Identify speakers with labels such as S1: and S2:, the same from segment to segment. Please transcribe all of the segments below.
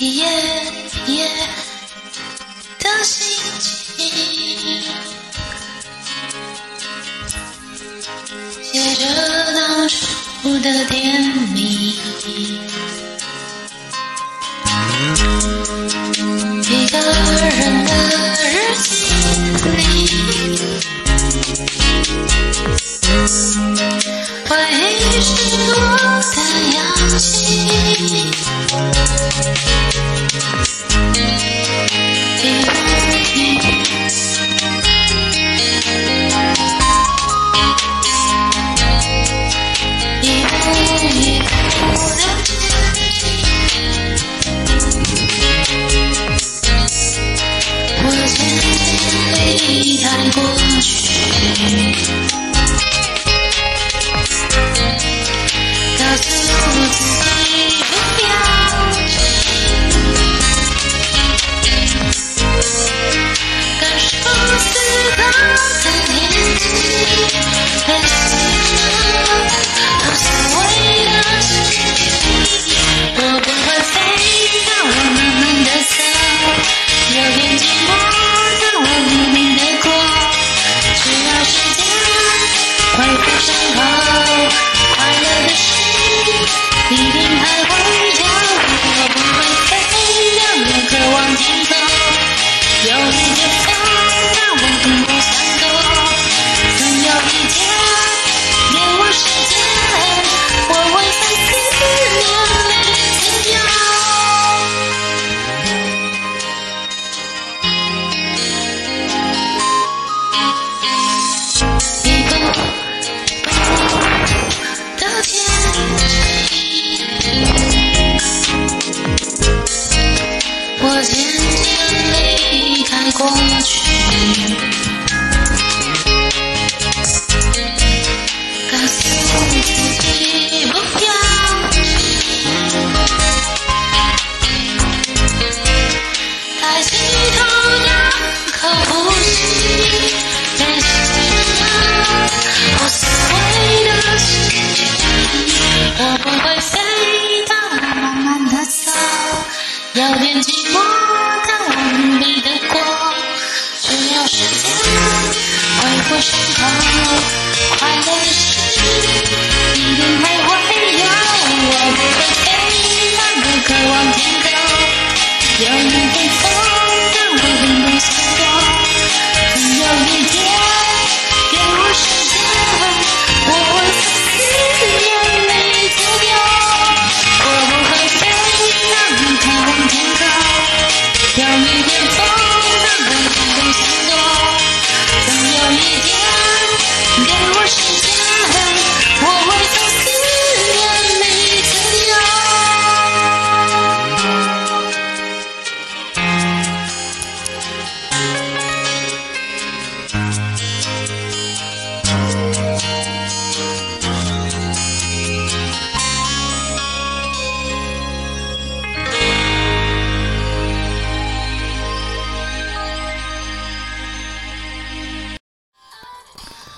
S1: 一页一页的心情，写着当初的甜蜜，一个人的日记。Yeah. 过去，告诉自己不要抬起头，咬口呼吸，无所谓的事情。我不会飞到但慢慢的走，有点寂寞。身旁。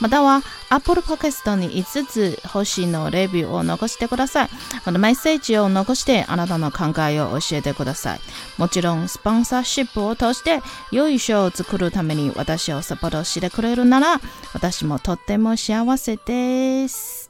S2: または Apple Podcast に5つ星のレビューを残してください。このメッセージを残してあなたの考えを教えてください。もちろんスポンサーシップを通して良い賞を作るために私をサポートしてくれるなら私もとっても幸せです。